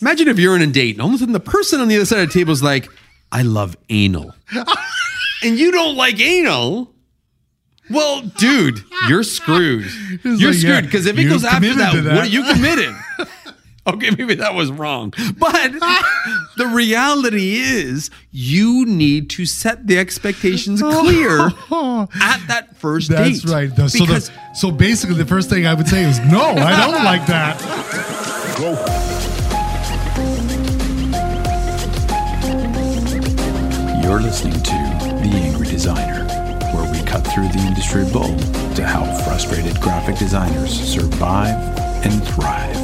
Imagine if you're in a date and all of a sudden the person on the other side of the table is like, I love anal. and you don't like anal. Well, dude, you're screwed. You're like, screwed because if it goes after that, that. what are you committed? okay, maybe that was wrong. But the reality is you need to set the expectations clear at that first That's date. right. The- so, the, so basically, the first thing I would say is no, I don't like that. You're listening to The Angry Designer, where we cut through the industry bull to help frustrated graphic designers survive and thrive.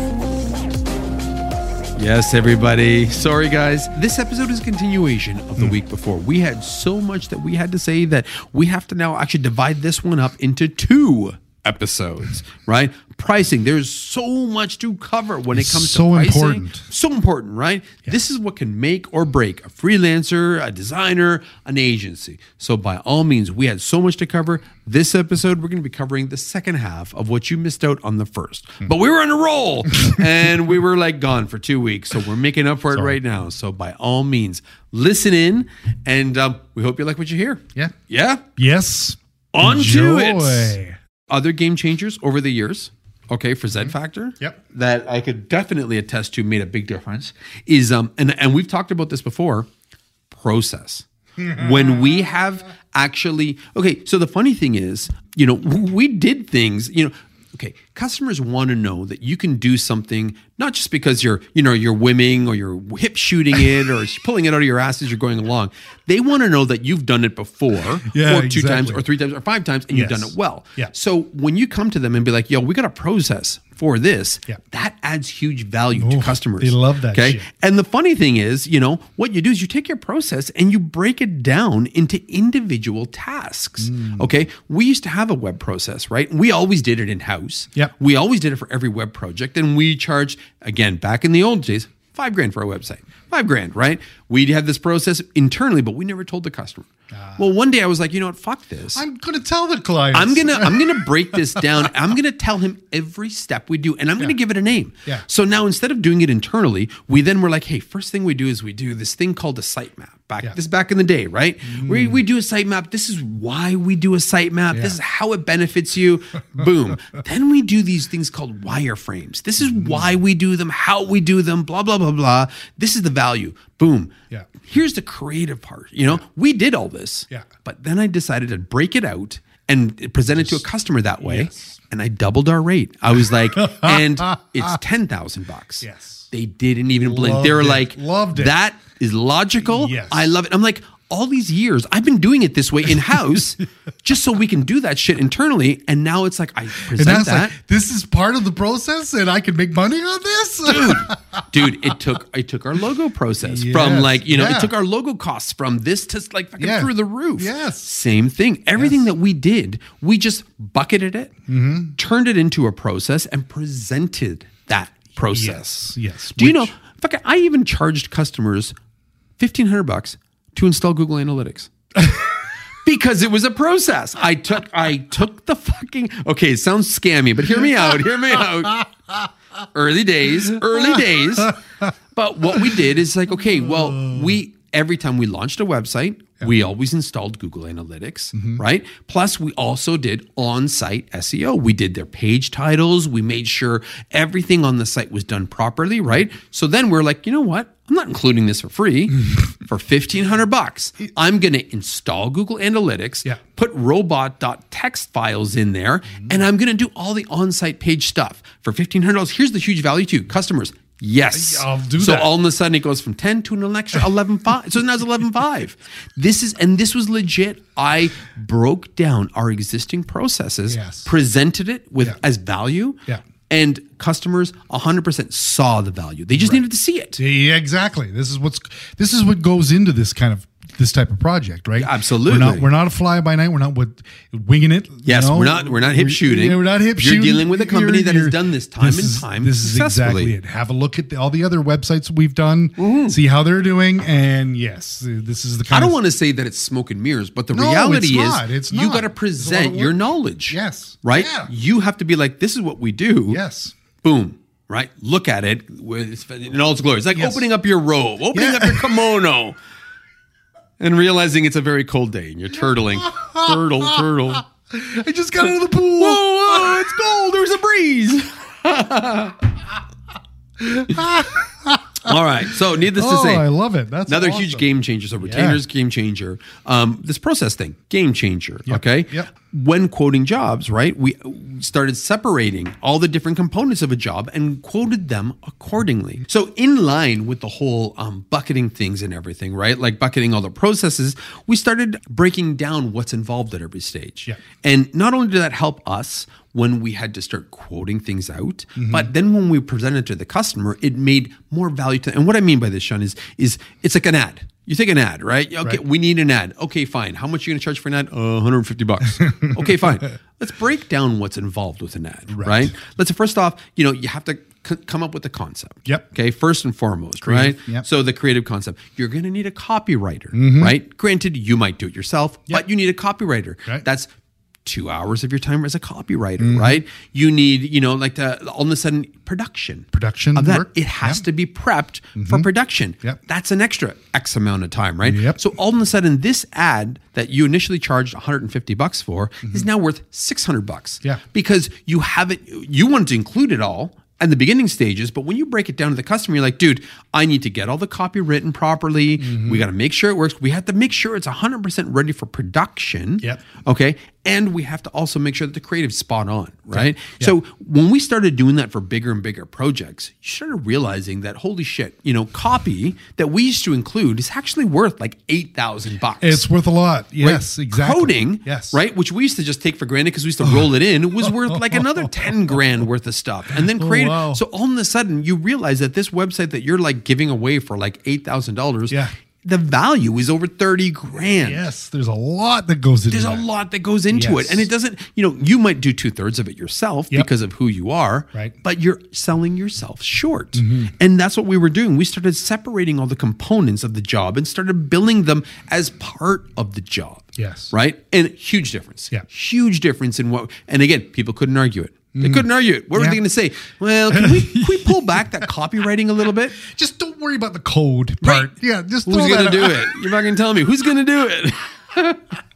Yes, everybody. Sorry, guys. This episode is a continuation of the hmm. week before. We had so much that we had to say that we have to now actually divide this one up into two episodes, right? Pricing. There's so much to cover when it comes so to pricing. important. So important, right? This is what can make or break a freelancer, a designer, an agency. So, by all means, we had so much to cover. This episode, we're going to be covering the second half of what you missed out on the first. But we were on a roll and we were like gone for two weeks. So, we're making up for it right now. So, by all means, listen in and um, we hope you like what you hear. Yeah. Yeah. Yes. On to it. Other game changers over the years, okay, for Z Factor. Yep. That I could definitely attest to made a big difference is um and and we've talked about this before, process. when we have actually okay, so the funny thing is, you know, we did things, you know, okay, customers want to know that you can do something not just because you're, you know, you're whimming or you're hip shooting it or pulling it out of your ass as you're going along. They want to know that you've done it before Yeah, or two times or three times or five times and you've done it well. Yeah. So when you come to them and be like, yo, we got a process for this, Yeah. that adds huge value to customers. they love that Okay. shit. And the funny thing is, you know, what you do is you take your process and you break it down into individual tasks. Mm. Okay. We used to have a web process, right? We always did it in house. We always did it for every web project. And we charged, again, back in the old days, five grand for a website. Five grand, right? We'd have this process internally, but we never told the customer. well, one day I was like, you know what? Fuck this. I'm going to tell the client. I'm gonna I'm gonna break this down. I'm gonna tell him every step we do, and I'm gonna give it a name. Yeah. So now instead of doing it internally, we then were like, hey, first thing we do is we do this thing called a sitemap. Back Yeah. Mm. this is back in the day, right? We we do a sitemap. This is why we do a sitemap. This is how it benefits you. Boom. then we do these things called wireframes. This is Mm. why we do them, how we do them, blah blah blah blah. This is the value. Boom. Yeah. Here's the creative part. You know, we did all this. Yeah. But then I decided to break it out and present it to a customer that way. Yes. And I doubled our rate. I was like, and it's ten thousand bucks. Yes. They didn't even blink. Loved they were it. like, Loved it. That is logical. Yes. I love it. I'm like, all these years, I've been doing it this way in house, just so we can do that shit internally. And now it's like I present that. like, this is part of the process, and I can make money on this. dude dude, it took it took our logo process Yes, from like you know yeah. it took our logo costs from this to like fucking Yeah. through the roof Yes. same thing everything that we did we just bucketed it Mm-hmm. turned it into a process and presented that process Yes, yes. do you know Which- fucking i even charged customers 1500 bucks to install google analytics because it was a process. I took I took the fucking okay, it sounds scammy, but hear me out, hear me out. Early days, early days. But what we did is like, okay, well, we every time we launched a website, we always installed Google Analytics, mm-hmm. right? Plus, we also did on-site SEO. We did their page titles. We made sure everything on the site was done properly, right? So then we're like, you know what? I'm not including this for free. for 1500 bucks, I'm going to install Google Analytics, Yeah. put robot.txt files in there, and mm. I'm going to do all the on-site page stuff for $1500. Here's the huge value to customers. Yes. I'll do so that. all of a sudden it goes from 10 to an extra 11.5. so now it's 11.5. This is, and this was legit. I broke down our existing processes, Yes. presented it with Yeah. as value. Yeah. And customers 100% saw the value. They just needed to see it. Yeah, exactly. This is what's this is what goes into this kind of this type of project, right? absolutely. We're not we're not a fly by night. We're not with winging it. Yes, know? we're not- we're not hip We're- shooting. yeah, we're not hip shooting. You're dealing with a company that has You're- done this time this and is- time This is exactly it. Have a look at the, all the other websites we've done. Mm-hmm. See how they're doing, and yes, this is the kind. I don't of, want to say that it's smoke and mirrors, but the No, reality it's is not. It's you got to It's a lot present your knowledge. Yes. Right? Yeah. You have to be like, this is what we do. Yes. Boom. right? Look at it with in all its glory. It's like Yes. opening up your robe, opening Yeah. up your kimono, and realizing it's a very cold day and you're turtling, turtle, turtle. I just got out of the pool. Whoa, whoa, it's cold. There's a breeze. All right. So, needless to Oh, say, I love it. That's another awesome. huge game changer. So, retainers, game changer. Um, this process thing, game changer. Okay. Yep. When quoting jobs, right, we started separating all the different components of a job and quoted them accordingly. So, in line with the whole um, bucketing things and everything, right, like bucketing all the processes, we started breaking down what's involved at every stage. Yeah. And not only did that help us when we had to start quoting things out, Mm-hmm. but then when we presented to the customer, it made more value to. Them. And what I mean by this, Sean, is is it's like an ad. You take an ad, right? Okay, Right. we need an ad. Okay, fine. How much are you going to charge for an ad? Uh, 150 bucks. okay, fine. Let's break down what's involved with an ad, right? Let's first off, you know, you have to c- come up with the concept. Yep. Okay, first and foremost, right? yep. So the creative concept. You're going to need a copywriter, mm-hmm. right? Granted, you might do it yourself, but you need a copywriter. Right. That's two hours of your time as a copywriter, mm-hmm. right? You need, you know, like the all of a sudden production. Production of that. work. It has Yep. to be prepped for mm-hmm. production. Yep. That's an extra X amount of time, right? Yep. So all of a sudden, this ad that you initially charged 150 bucks for mm-hmm. is now worth 600 bucks. Yeah. Because you haven't, you wanted to include it all in the beginning stages, but when you break it down to the customer, you're like, dude, I need to get all the copy written properly. We got to make sure it works. We have to make sure it's 100% ready for production. Yep. Okay. And we have to also make sure that the creative's spot on, right? So when we started doing that for bigger and bigger projects, you started realizing that holy shit, you know, copy that we used to include is actually worth like 8,000 bucks. It's worth a lot. Yes, Right? exactly. Coding, Yes. right, which we used to just take for granted because we used to roll it in, was worth like another ten grand worth of stuff, and then create. Oh, wow. So all of a sudden, you realize that this website that you're like giving away for like eight thousand dollars, Yeah. The value is over thirty grand. Yes, there's a lot that goes into it. There's a lot that goes into Yes. it, and it doesn't. You know, you might do two thirds of it yourself Yep. because of who you are, Right. Mm-hmm. But you're selling yourself short, and that's what we were doing. We started separating all the components of the job and started billing them as part of the job. Yes. right, and huge difference. Yeah. huge difference in what. And again, people couldn't argue it. They couldn't mm. argue it. What were. Yeah. they going to say? Well, can we, can we pull back that copywriting a little bit? Just don't worry about the code part. Yeah, just Who's throw going that to do out. it? You're not going to tell me who's going to do it?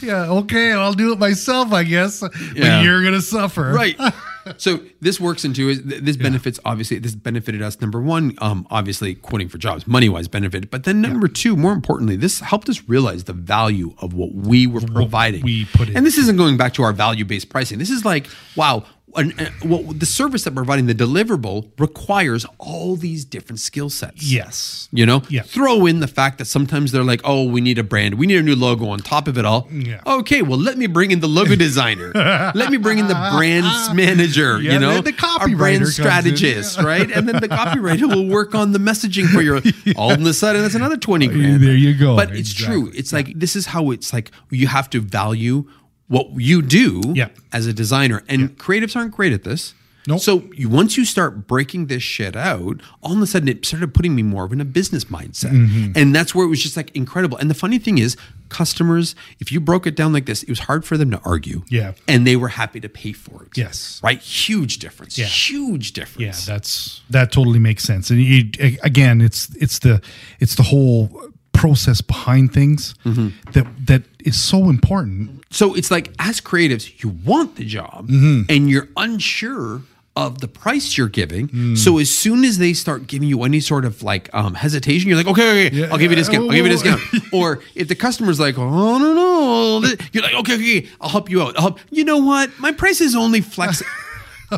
Yeah, okay, I'll do it myself, I guess. Yeah. But you're gonna suffer. right so this works into is th- this benefits obviously this benefited us number one um obviously quoting for jobs money wise benefited but then number two more importantly this helped us realize the value of what we were providing. we put in. and this isn't going back to our value based pricing. This is like wow an, uh, well, the service that we're providing the deliverable requires all these different skill sets Yes. you know, Yeah. throw in the fact that sometimes they're like, "Oh, we need a brand, we need a new logo on top of it all." Yeah. Okay, well, let me bring in the logo designer. let me bring in the brands manager. Yeah, you know, the- the our copywriter brand strategist, right? And then the copywriter will work on the messaging for your. All of a sudden, that's another twenty grand. There you go. But it's true. Exactly. It's like this is how it's like. You have to value what you do Yeah. as a designer, and creatives aren't great at this. Nope. So you, once you start breaking this shit out, all of a sudden it started putting me more of in a business mindset, Mm-hmm. and that's where it was just like incredible. And the funny thing is, customers, if you broke it down like this, it was hard for them to argue. Yeah. and they were happy to pay for it. Yes. right. Huge difference. Yeah. Huge difference. Yeah, that's that totally makes sense. And you, again, it's it's the it's the whole process behind things Mm-hmm. that that is so important. So it's like as creatives, you want the job Mm-hmm. and you're unsure of the price you're giving. Mm. So as soon as they start giving you any sort of like um, hesitation, you're like, okay, okay, Yeah, I'll give you a discount. I'll give you a discount. or if the customer's like, oh, I don't know, you're like, okay, okay, I'll help you out. I'll help. You know what? My price is only flex.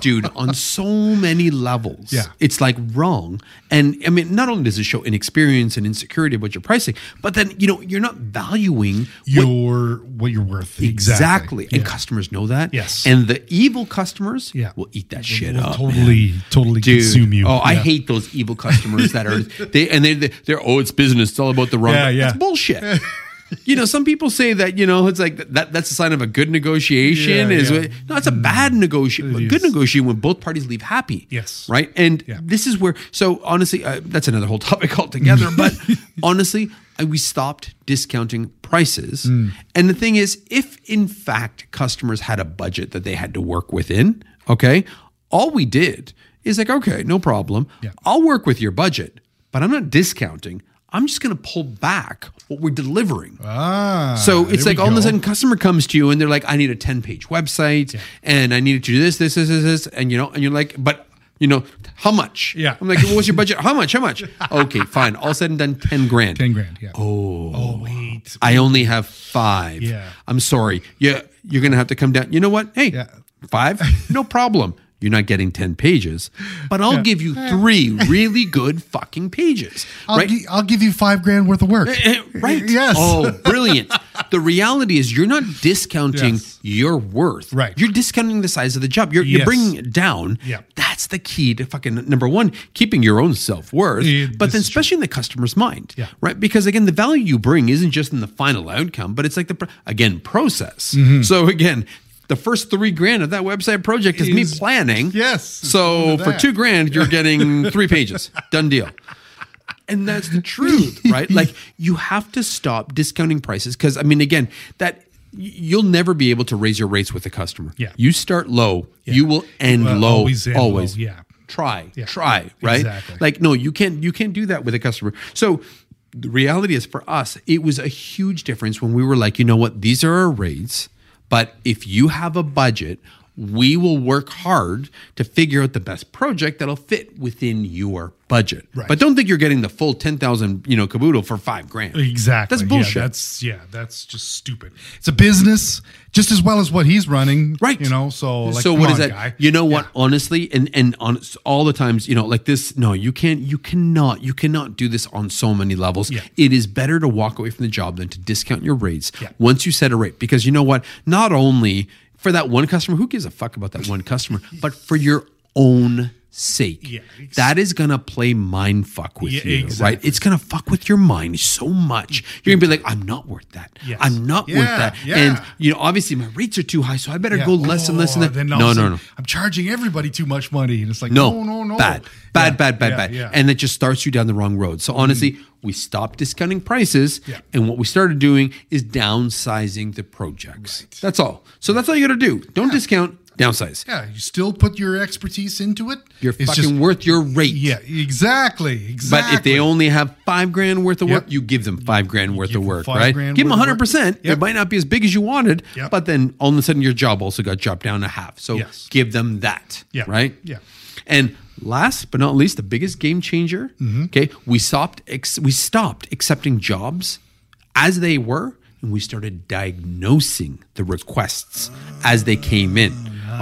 Dude, on so many levels, Yeah. it's like wrong. And I mean, not only does it show inexperience and insecurity about your pricing, but then you know you're not valuing Your what you're worth Exactly. And Yeah. customers know that. Yes. And the evil customers Yeah. will eat that shit up. totally totally Dude. consume you. Oh, I hate those evil customers that are they and they they're oh it's business. It's all about the wrong. Yeah, yeah. That's bullshit. you know, some people say that you know it's like that. That's a sign of a good negotiation. Yeah, is yeah. no, it's a bad negotiation. Good negotiation when both parties leave happy. Yes. right. And Yeah. this is where. So honestly, uh, that's another whole topic altogether. But honestly, I, we stopped discounting prices. Mm. And the thing is, if in fact customers had a budget that they had to work within, okay, all we did is like, okay, no problem. Yeah. I'll work with your budget, but I'm not discounting. I'm just going to pull back what we're delivering. Ah, So it's like all of a sudden customer comes to you and they're like, I need a 10 page website and I need to do this, this, this, this, this. And you know, and you're like, but you know, how much? Yeah. I'm like, well, what's your budget? How much? How much? Okay, fine. All said and done, 10 grand. 10 grand. Yeah. Oh, oh wait. I only have five. Yeah. I'm sorry. Yeah, you're gonna have to come down. You know what? Hey, Yeah. five? No problem. You're not getting 10 pages, but I'll give you three really good fucking pages. I'll, right? gi- I'll give you five grand worth of work. Eh, right. Yes. Oh, brilliant. the reality is you're not discounting Yes. your worth. Right. You're discounting the size of the job. You're, you're bringing it down. Yeah. That's the key to fucking number one, keeping your own self worth, Yeah, but then is true. especially in the customer's mind. Yeah. Right. Because again, the value you bring isn't just in the final outcome, but it's like the, again, process. Mm-hmm. So again, the first three grand of that website project is, me planning. Yes, So for two grand, you're getting three pages. Done deal. And that's the truth, right? Like you have to stop discounting prices because I mean, again, that you'll never be able to raise your rates with the customer. Yeah. you start low, you will end Well, low. always Always, low, yeah. Try, Yeah. try, right? Exactly. Like no, you can't. You can't do that with a customer. So the reality is, for us, it was a huge difference when we were like, you know what, these are our rates, but if you have a budget. We will work hard to figure out the best project that'll fit within your budget. Right. But don't think you're getting the full ten thousand, you know, caboodle for five grand. Exactly. That's bullshit. Yeah, that's yeah, that's just stupid. It's a business just as well as what he's running. Right. You know, so like, so what on, is that? guy. You know what? Honestly, and and on all the times, you know, like this. No, you can't. You cannot. You cannot do this on so many levels. Yeah. It is better to walk away from the job than to discount your rates Yeah. once you set a rate. Because you know what? Not only for that one customer, who gives a fuck about that one customer, but for your own sake. Yeah, ex- that is gonna play mind fuck with Yeah, you, right? It's gonna fuck with your mind so much. You're gonna be like, I'm not worth that. Yes. I'm not worth that. yeah. And you know, obviously my rates are too high, so I better Yeah. go less and less and Oh, less. then all No, no, no. I'm charging everybody too much money, and it's like No, no, no, no, bad, bad, Yeah, bad, bad, yeah, bad, yeah. and it just starts you down the wrong road. So honestly, mm-hmm. we stopped discounting prices, Yeah. and what we started doing is downsizing the projects. That's all. So that's all you got to do. Don't discount, downsize. yeah, you still put your expertise into it. You're It's fucking just- worth your rate. Yeah, exactly, exactly. But if they only have five grand worth of work, Yep. you give them five grand worth of work, right? Give them work. hundred percent. It might not be as big as you wanted, Yep. but then all of a sudden your job also got dropped down to half. So Yes. give them that, Yeah. right? Yeah. And last but not least, the biggest game changer. Mm-hmm. Okay, we stopped. Ex- we stopped accepting jobs as they were, and we started diagnosing the requests as they came in.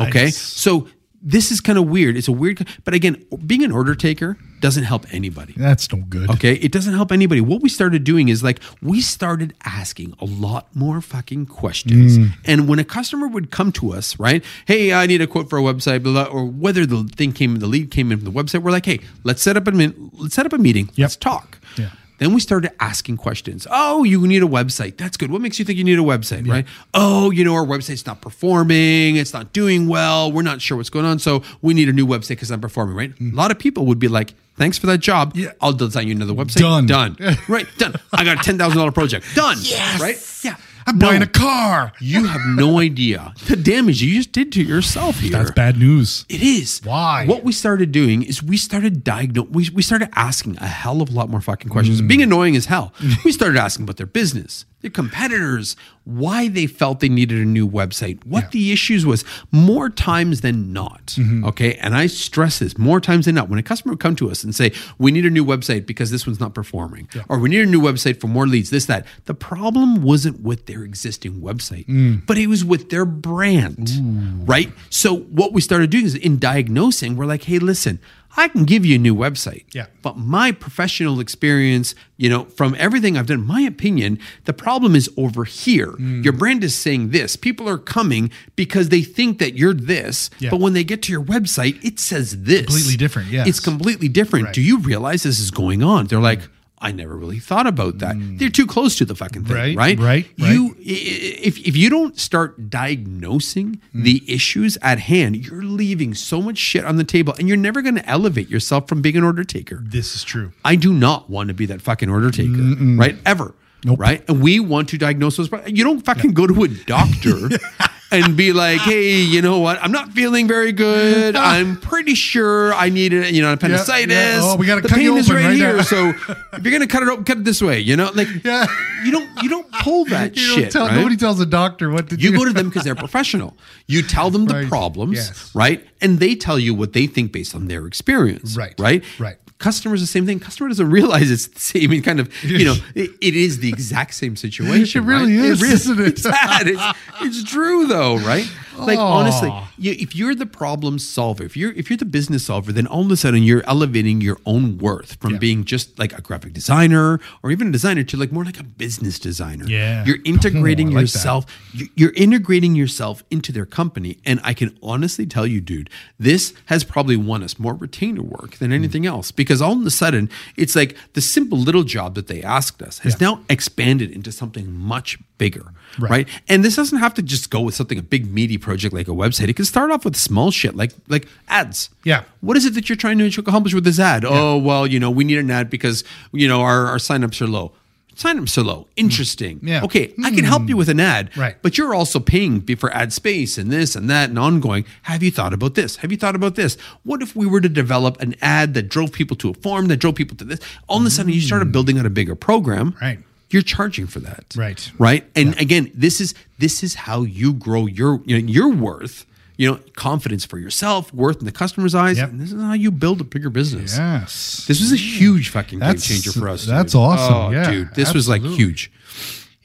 Okay, so this is kind of weird. It's a weird, but again, being an order taker doesn't help anybody. That's no good. Okay, it doesn't help anybody. What we started doing is like we started asking a lot more fucking questions. Mm. And when a customer would come to us, right? Hey, I need a quote for a website, blah, blah, or whether the thing came, the lead came in from the website, we're like, hey, let's set up a min- let's set up a meeting. Let's talk. Yeah. Then we started asking questions. Oh, you need a website. That's good. What makes you think you need a website, right? Oh, you know, our website's not performing. It's not doing well. We're not sure what's going on. So we need a new website because I'm performing, right? Mm. A lot of people would be like, thanks for that job. Yeah. I'll design you another website. Done. Done. right. Done. I got a $10,000 project. Done. Yes. Right? Yeah. I'm No. buying a car. You have no idea the damage you just did to yourself here. That's bad news. It is. Why? What we started doing is we started diagnose. We, we started asking a hell of a lot more fucking questions. Mm. Being annoying as hell. we started asking about their business, their competitors, why they felt they needed a new website, what the issues was. More times than not. Mm-hmm. Okay, and I stress this more times than not. When a customer would come to us and say, "We need a new website because this one's not performing," or "We need a new website for more leads," this that. The problem wasn't with their existing website, Mm. but it was with their brand, right? So what we started doing is in diagnosing, we're like, hey, listen, I can give you a new website. Yeah. But my professional experience, you know, from everything I've done, my opinion, the problem is over here. Mm. Your brand is saying this. People are coming because they think that you're this. Yeah. But when they get to your website, it says this. Completely different, Yeah. It's completely different. Right. Do you realize this is going on? They're like, I never really thought about that. Hmm. They're too close to the fucking thing, Right, right? right, You, if if you don't start diagnosing hmm. the issues at hand, you're leaving so much shit on the table, and you're never going to elevate yourself from being an order taker. This is true. I do not want to be that fucking order taker, right? Ever. Nope. Right? And we want to diagnose those. You don't fucking go to a doctor and be like, "Hey, you know what? I'm not feeling very good. I'm pretty sure I need it. You know, appendicitis. yeah. Oh, we gotta the cut you pain is open right, right here. now." So if you're gonna cut it open, cut it this way. You know, like Yeah. you don't you don't pull that You shit. tell, right? Nobody tells a doctor what to do. You go to them because they're professional. You tell them the problems, Yes. right? And they tell you what they think based on their experience. Right. Right. Right. Customers the same thing. Customer doesn't realize it's the same. I mean, kind of, you know, it, it is the exact same situation. It really right? is, really- isn't it? It's sad. It's, it's true though, right? Like Aw. honestly, you, if you're the problem solver, if you're if you're the business solver, then all of a sudden you're elevating your own worth from Yeah. being just like a graphic designer or even a designer to like more like a business designer. Yeah. You're integrating I like that. yourself you- you're integrating yourself into their company and i can honestly tell you dude this has probably won us more retainer work than anything Hmm. else because all of a sudden it's like the simple little job that they asked us has now expanded into something much bigger right. Right. and this doesn't have to just go with something a big meaty project like a website it can start off with small shit like like ads Yeah. what is it that you're trying to accomplish with this ad oh well you know we need an ad because you know our, our signups are low signups are low hmm. interesting Yeah. okay I can help you hmm. with an ad, Right. But you're also paying for ad space and this and that and ongoing. Have you thought about this? Have you thought about this? What if we were to develop an ad that drove people to a form that drove people to this? All of a sudden, you started hmm. building out a bigger program, Right. You're charging for that, Right. Right. And again, this is this is how you grow your you know, your worth. You know, confidence for yourself, worth in the customer's eyes, Yep. and this is how you build a bigger business. Yes. This was a huge fucking game That's- changer for us. that's dude. awesome. Oh, Yeah, dude, this was like huge.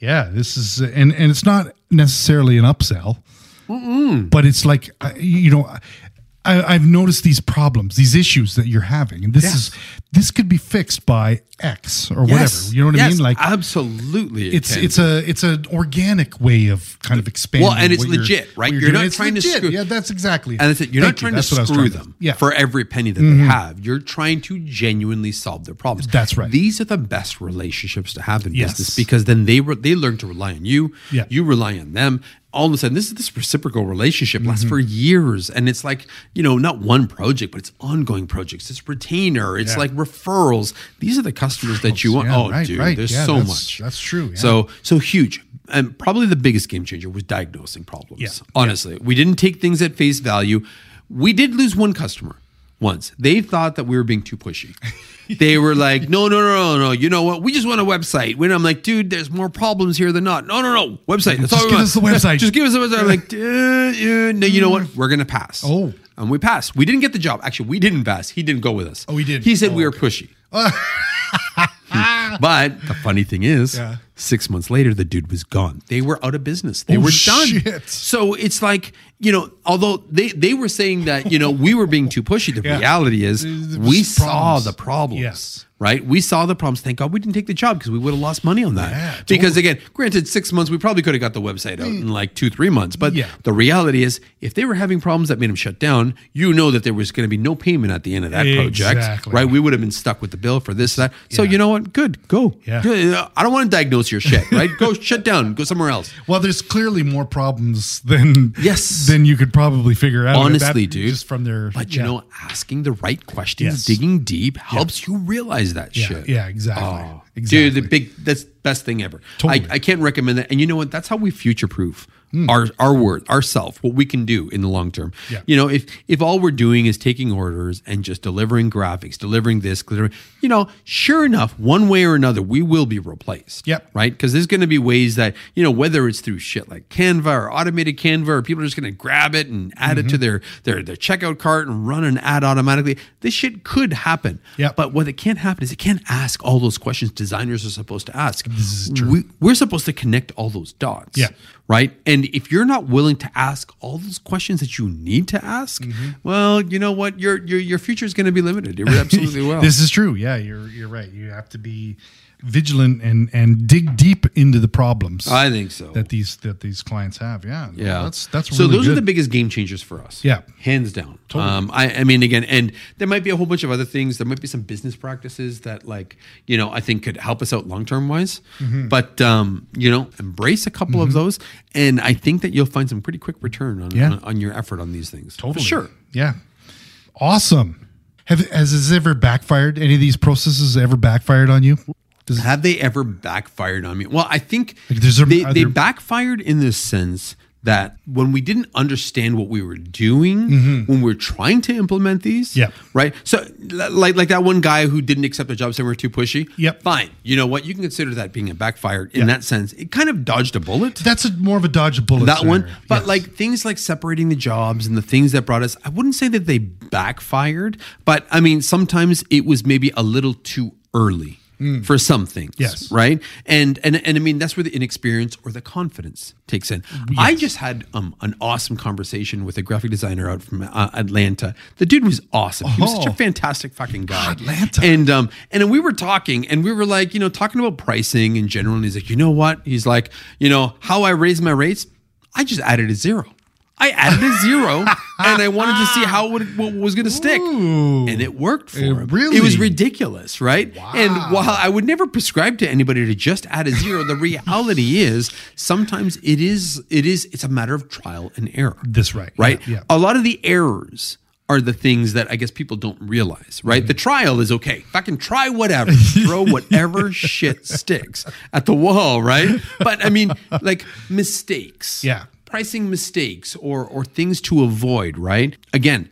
Yeah, this is and and it's not necessarily an upsell, but it's like you know, I, I've noticed these problems, these issues that you're having, and this Yes. is this could be fixed by X or whatever. You know what I mean? Like absolutely, it it's it's a it's an organic way of kind of expanding. Well, and it's what you're- legit, right? You're doing. not It's trying to legit. screw- Yeah, that's exactly. And that's it. You're Thank not trying That's to was screw trying to- them Yeah. Mm-hmm. for every penny that they have. You're trying to genuinely solve their problems. That's right. These are the best relationships to have in Yes. business because then they re- they learn to rely on you. Yeah. You rely on them. All of a sudden, this is this reciprocal relationship lasts for Mm-hmm. years, and it's like you know, not one project, but it's ongoing projects. It's retainer. It's Yeah. like referrals. These are the customers that you want. Yeah, oh, right, dude, right. there's Yeah, so that's- much. that's true, yeah. So so huge. And probably the biggest game changer was diagnosing problems. Honestly, we didn't take things at face value. We did lose one customer once. They thought that we were being too pushy. they were like, no, no, no, no, no. You know what? We just want a website. When I'm like, dude, there's more problems here than not. No, no, no. Website. That's Just all we give want. us the website. just give us the website. I'm like, uh, uh, no, you know what? We're gonna pass. Oh. And we passed. We didn't get the job. Actually, we didn't pass. He didn't go with us. Oh, he didn't? He said Oh, we were pushy. but the funny thing is, Yeah. six months later, the dude was gone. They were out of business. They Oh, were done. shit. So it's like, you know, although they, they were saying that, you know, we were being too pushy, the Yeah. reality is we saw the problems. Yes. Right? We saw the problems. Thank God we didn't take the job because we would have lost money on that. Yeah, because again, granted, six months, we probably could have got the website out in mm. like two, three months. But Yeah. the reality is, if they were having problems that made them shut down, you know that there was going to be no payment at the end of that project. Right? We would have been stuck with the bill for this, that. So Yeah. you know what? Good. Go. Yeah. I don't want to diagnose your shit, right? Go shut down. Go somewhere else. Well, there's clearly more problems than Yes. than you could probably figure out. Honestly, That- dude. just from their. But you know, asking the right questions, Yes. digging deep helps you realize that yeah, shit. yeah, exactly, Oh, exactly. Dude, the big that's best thing ever. Totally. I, I can't recommend that. And you know what? That's how we future proof Hmm. our our word, ourself, what we can do in the long term. Yeah. You know, if if all we're doing is taking orders and just delivering graphics, delivering this, delivering, you know, sure enough, one way or another, we will be replaced. Yep. Right? Because there's going to be ways that you know, whether it's through shit like Canva or automated Canva, or people are just going to grab it and add Mm-hmm. it to their their their checkout cart and run an ad automatically. This shit could happen. Yep. But what it can't happen is it can't ask all those questions designers are supposed to ask. This is true. We, we're supposed to connect all those dots. Yeah. Right. And if you're not willing to ask all those questions that you need to ask, Mm-hmm. well, you know what? Your your your future is going to be limited. You're absolutely well. This is true. Yeah, you're you're right. You have to be vigilant and and dig deep into the problems I think so. that these that these clients have. Yeah, Yeah, that's that's so. really those are the biggest game changers for us. Yeah. hands down. Um, I, I mean, again, and there might be a whole bunch of other things. There might be some business practices that, like, you know, I think could help us out long term wise. Mm-hmm. But um, you know, embrace a couple of those, and I think that you'll find some pretty quick return on Yeah. on, on your effort on these things. Totally. For sure. Yeah. Awesome. Have has this ever backfired? Any of these processes ever backfired on you? Does, Have they ever backfired on me? Well, I think Like, there's a- they, they backfired in the sense that when we didn't understand what we were doing when we are trying to implement these, Mm-hmm. Yeah. right. So like like that one guy who didn't accept a job somewhere too pushy. Yep. fine. You know what? You can consider that being a backfire in Yeah. that sense. It kind of dodged a bullet That's a, more of a dodge a bullet. that one. But Yes. like things like separating the jobs and the things that brought us, I wouldn't say that they backfired, but I mean, sometimes it was maybe a little too early. For some things, Mm. Yes. right, and and and I mean that's where the inexperience or the confidence takes in. I just had um, an awesome conversation with a graphic designer out from uh, Atlanta. The dude was awesome. He was such a Oh. fantastic fucking guy. Atlanta. And um and we were talking and we were like, you know, talking about pricing in general. And he's like, you know what? He's like, you know, how I raise my rates, I just added a zero. I added a zero and I wanted to see how it would, what was going to stick. Ooh. And it worked for Eh, him. really? It was ridiculous, right? And while I would never prescribe to anybody to just add a zero, the reality is sometimes it is it is it's a matter of trial and error That's right. right? Yeah, yeah. A lot of the errors are the things that I guess people don't realize, right? Mm-hmm. The trial is okay. If I can try whatever, throw whatever shit sticks at the wall, right? But I mean, like mistakes. Yeah. Pricing mistakes or or things to avoid, right? Again,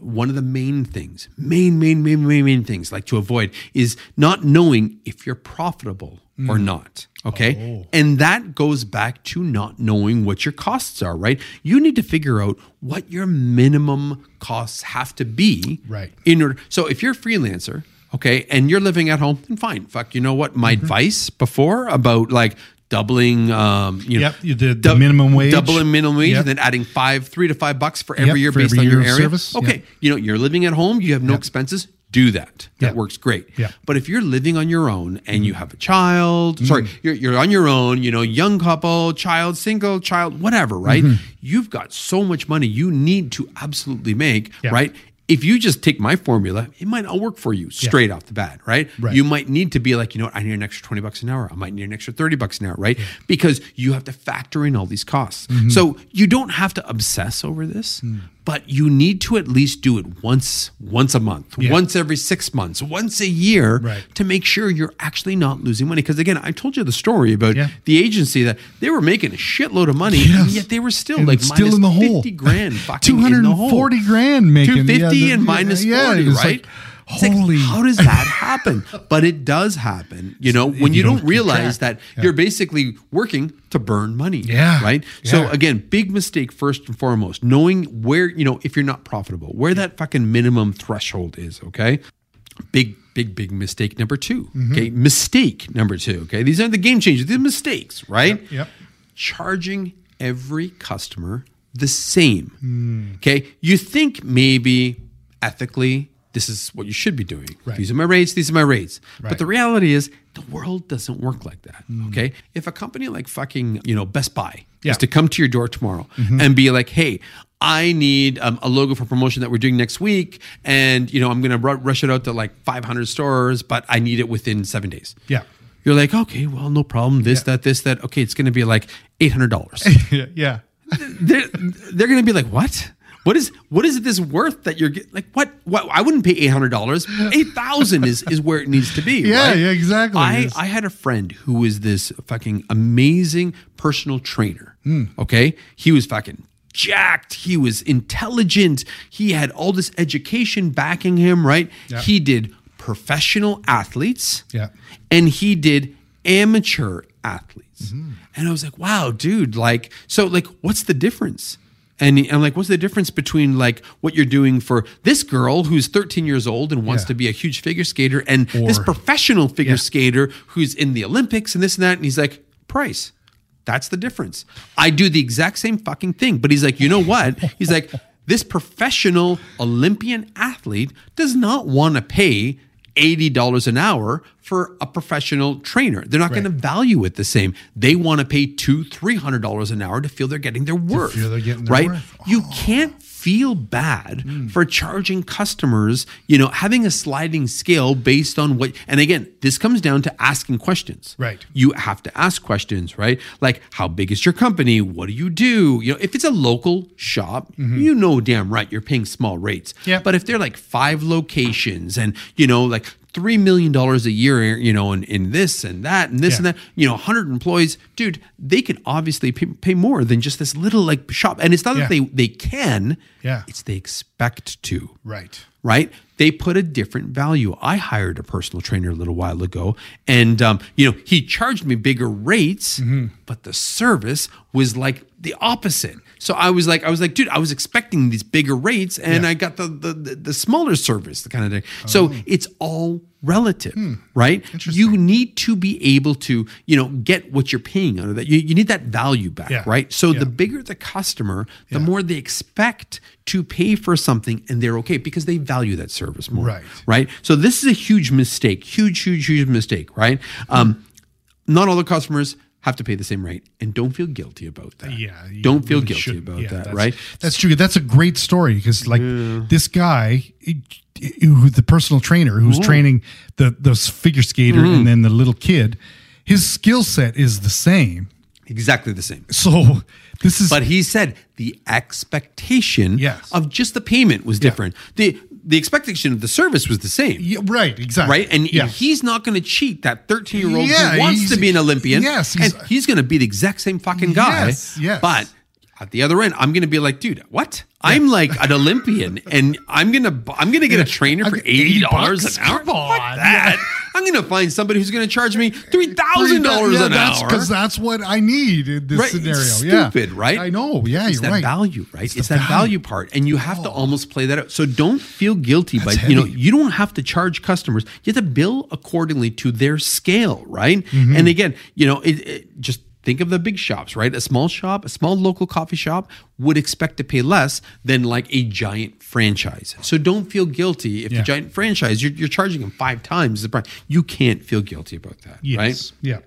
one of the main things, main, main, main, main, main things like to avoid is not knowing if you're profitable Mm. or not. Okay. Oh. And that goes back to not knowing what your costs are, right? You need to figure out what your minimum costs have to be. Right. In order so if you're a freelancer, okay, and you're living at home, then fine. Fuck, you know what? My Mm-hmm. advice before about like doubling um you know Yep, did the minimum wage. doubling minimum wage Yep. and then adding five three to five bucks for every Yep, year for based every on your year of area. service. okay you know you're living at home you have no expenses do that. That works great. But if you're living on your own and you have a child sorry Mm. you're, you're on your own you know young couple child single child whatever right? Mm-hmm. you've got so much money you need to absolutely make right if you just take my formula, it might not work for you straight off the bat, right? Right. You might need to be like, you know what, I need an extra 20 bucks an hour. I might need an extra 30 bucks an hour, right? Because you have to factor in all these costs. Mm-hmm. So you don't have to obsess over this, Mm. But you need to at least do it once, once a month, Yeah. once every six months, once a year Right. to make sure you're actually not losing money. Because again, I told you the story about Yeah. the agency that they were making a shitload of money, Yes. and yet they were still And like still minus in the hole. 50 grand fucking in the hole. 240 grand making 250 yeah, and the- minus yeah, 40, it's right? like, It's like, holy how does that happen? But it does happen. You know, when you you, don't don't, realize that you're basically working to burn money. Yeah. Right. Yeah. So again, big mistake first and foremost, knowing where, you know, if you're not profitable, where that fucking minimum threshold is. Okay. Big, big, big mistake number 2 Mm-hmm. Okay. Mistake number two. Okay. These aren't the game changers, these are mistakes, right? Yep. charging every customer the same. Hmm. Okay. You think maybe ethically this is what you should be doing. Right. These are my rates, these are my rates. Right. But the reality is the world doesn't work like that. Hmm. Okay. If a company like fucking, you know, Best Buy Yeah. is to come to your door tomorrow Mm-hmm. and be like, hey, I need um, a logo for promotion that we're doing next week. And, you know, I'm going to r- rush it out to like 500 stores, but I need it within seven days. Yeah. You're like, okay, well, no problem. This, that, this, that. Okay, it's going to be like eight hundred dollars. yeah. Yeah. they're they're going to be like, what? What is what is this worth that you're get, like? What? What? I wouldn't pay eight hundred dollars. Eight thousand is is where it needs to be. Yeah, right? yeah, exactly. I It's- I had a friend who was this fucking amazing personal trainer. Hmm. Okay, he was fucking jacked. He was intelligent. He had all this education backing him. Right. Yeah. He did professional athletes Yeah. and he did amateur athletes. Mm-hmm. And I was like, wow, dude, like, so like, what's the difference? And I'm like, what's the difference between like what you're doing for this girl who's 13 years old and wants Yeah. to be a huge figure skater and this professional figure Yeah. skater who's in the Olympics and this and that? And he's like, price. That's the difference. I do the exact same fucking thing. But he's like, you know what? He's like, this professional Olympian athlete does not want to pay $80 an hour for a professional trainer. They're not going to value it the same. They want to pay two, three hundred dollars an hour to feel they're getting their worth. getting their right? worth. You oh. can't feel bad hmm. for charging customers, you know, having a sliding scale based on what and again, this comes down to asking questions. Right. You have to ask questions, right? Like how big is your company? What do you do? You know, if it's a local shop, mm-hmm. you know damn right you're paying small rates. Yeah. But if they're like five locations and, you know, like three million dollars a year, you know, in, in this and that and this Yeah. and that, you know, hundred employees, dude, they can obviously pay, pay more than just this little like shop. And it's not that they they can, Yeah. it's they expect to Right. right? They put a different value. I hired a personal trainer a little while ago, and um, you know he charged me bigger rates, Mm-hmm. but the service was like the opposite. So I was like, I was like, dude, I was expecting these bigger rates, and Yeah. I got the, the the the smaller service, the kind of thing. Oh. So it's all relative, Hmm. right? You need to be able to, you know, get what you're paying out of that. You, you need that value back, Yeah. right? So Yeah. the bigger the customer, the more they expect to pay for something and they're okay because they value that service more. Right. Right. So this is a huge mistake, huge, huge, huge mistake, right? Um, not all the customers have to pay the same rate and don't feel guilty about that. Yeah. Don't feel guilty about Yeah, that, that's- right? That's true. That's a great story because, like, this guy, who the personal trainer who's training the the figure skater Mm-hmm. and then the little kid, his skill set is the same. Exactly the same. So this is But he said the expectation Yes. of just the payment was different. The the expectation of the service was the same. Yeah, right, exactly. right? And yeah. he's not going to cheat that 13 year old Yeah, who wants to be an Olympian. yes, and he's- he's going to be the exact same fucking guy. Yes, yes. But at the other end, I'm going to be like, dude, what? I'm like an Olympian, and I'm gonna I'm gonna get a trainer for eighty dollars an hour. Come on. that. I'm gonna find somebody who's gonna charge me three thousand dollars Yeah, an that's hour. because that's what I need in this Right, scenario. it's yeah, stupid, right? I know. Yeah, it's you're that right. value, right? It's, the that value. value. part, and you have to almost play that out. So don't feel guilty, but That's you know you don't have to charge customers. You have to bill accordingly to their scale, right? Mm-hmm. And again, you know, it, it- just think of the big shops, right? A small shop, a small local coffee shop would expect to pay less than like a giant franchise. So don't feel guilty if the Yeah. giant franchise you're, you're charging them five times the price. You can't feel guilty about that, Yes. right? Yeah.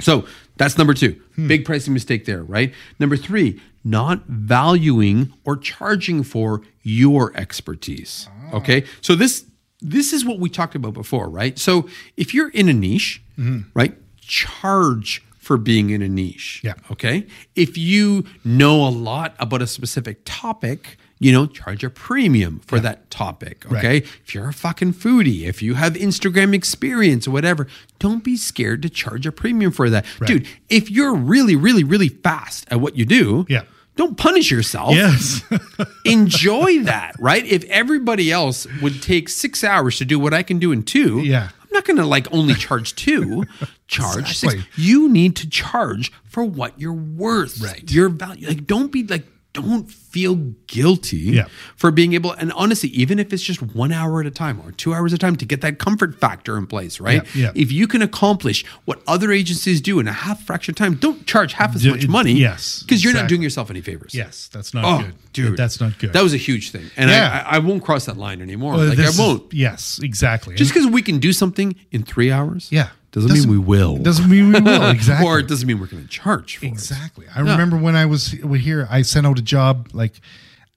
So that's number two. Hmm. Big pricing mistake there, right? Number three, not valuing or charging for your expertise. Ah. Okay. So this this is what we talked about before, right? So if you're in a niche, Mm-hmm. right, charge for being in a niche. Yeah. Okay. If you know a lot about a specific topic, you know, charge a premium for that topic. Right. Okay. If you're a fucking foodie, if you have Instagram experience or whatever, don't be scared to charge a premium for that. Right. Dude, if you're really, really, really fast at what you do, Yeah. don't punish yourself. Yes. Enjoy that, right? If everybody else would take six hours to do what I can do in two, Yeah. I'm not going to like only charge two. Charge Exactly. six. You need to charge for what you're worth. Right. Your value. Like, don't be like, don't feel guilty Yeah. for being able. And honestly, even if it's just one hour at a time or two hours at a time to get that comfort factor in place, right? Yeah, yeah. If you can accomplish what other agencies do in a half fraction of time, don't charge half as much money. yes, because you're not doing yourself any favors. yes. That's not Oh, good. dude, That's not good. That was a huge thing, and. I, I, won't cross that line anymore. Well, like I won't. yes, exactly. Just because we can do something in three hours, yeah, doesn't, mean we will. Doesn't mean we will. Exactly. or it doesn't mean we're going to charge for it. Exactly. I remember when I was here, I sent out a job like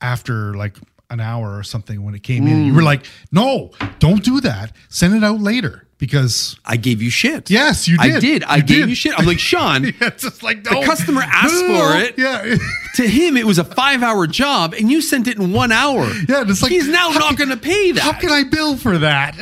after like an hour or something when it came in. You were Mm. like, no, don't do that. Send it out later because I gave you shit. yes, you did. I did. I You gave did. you shit. I'm like Sean. Yeah, it's just like The customer asked no, no, for it. Yeah. to him, it was a five hour job, and you sent it in one hour. Yeah, and it's like, he's now not going to pay that. How can I bill for that?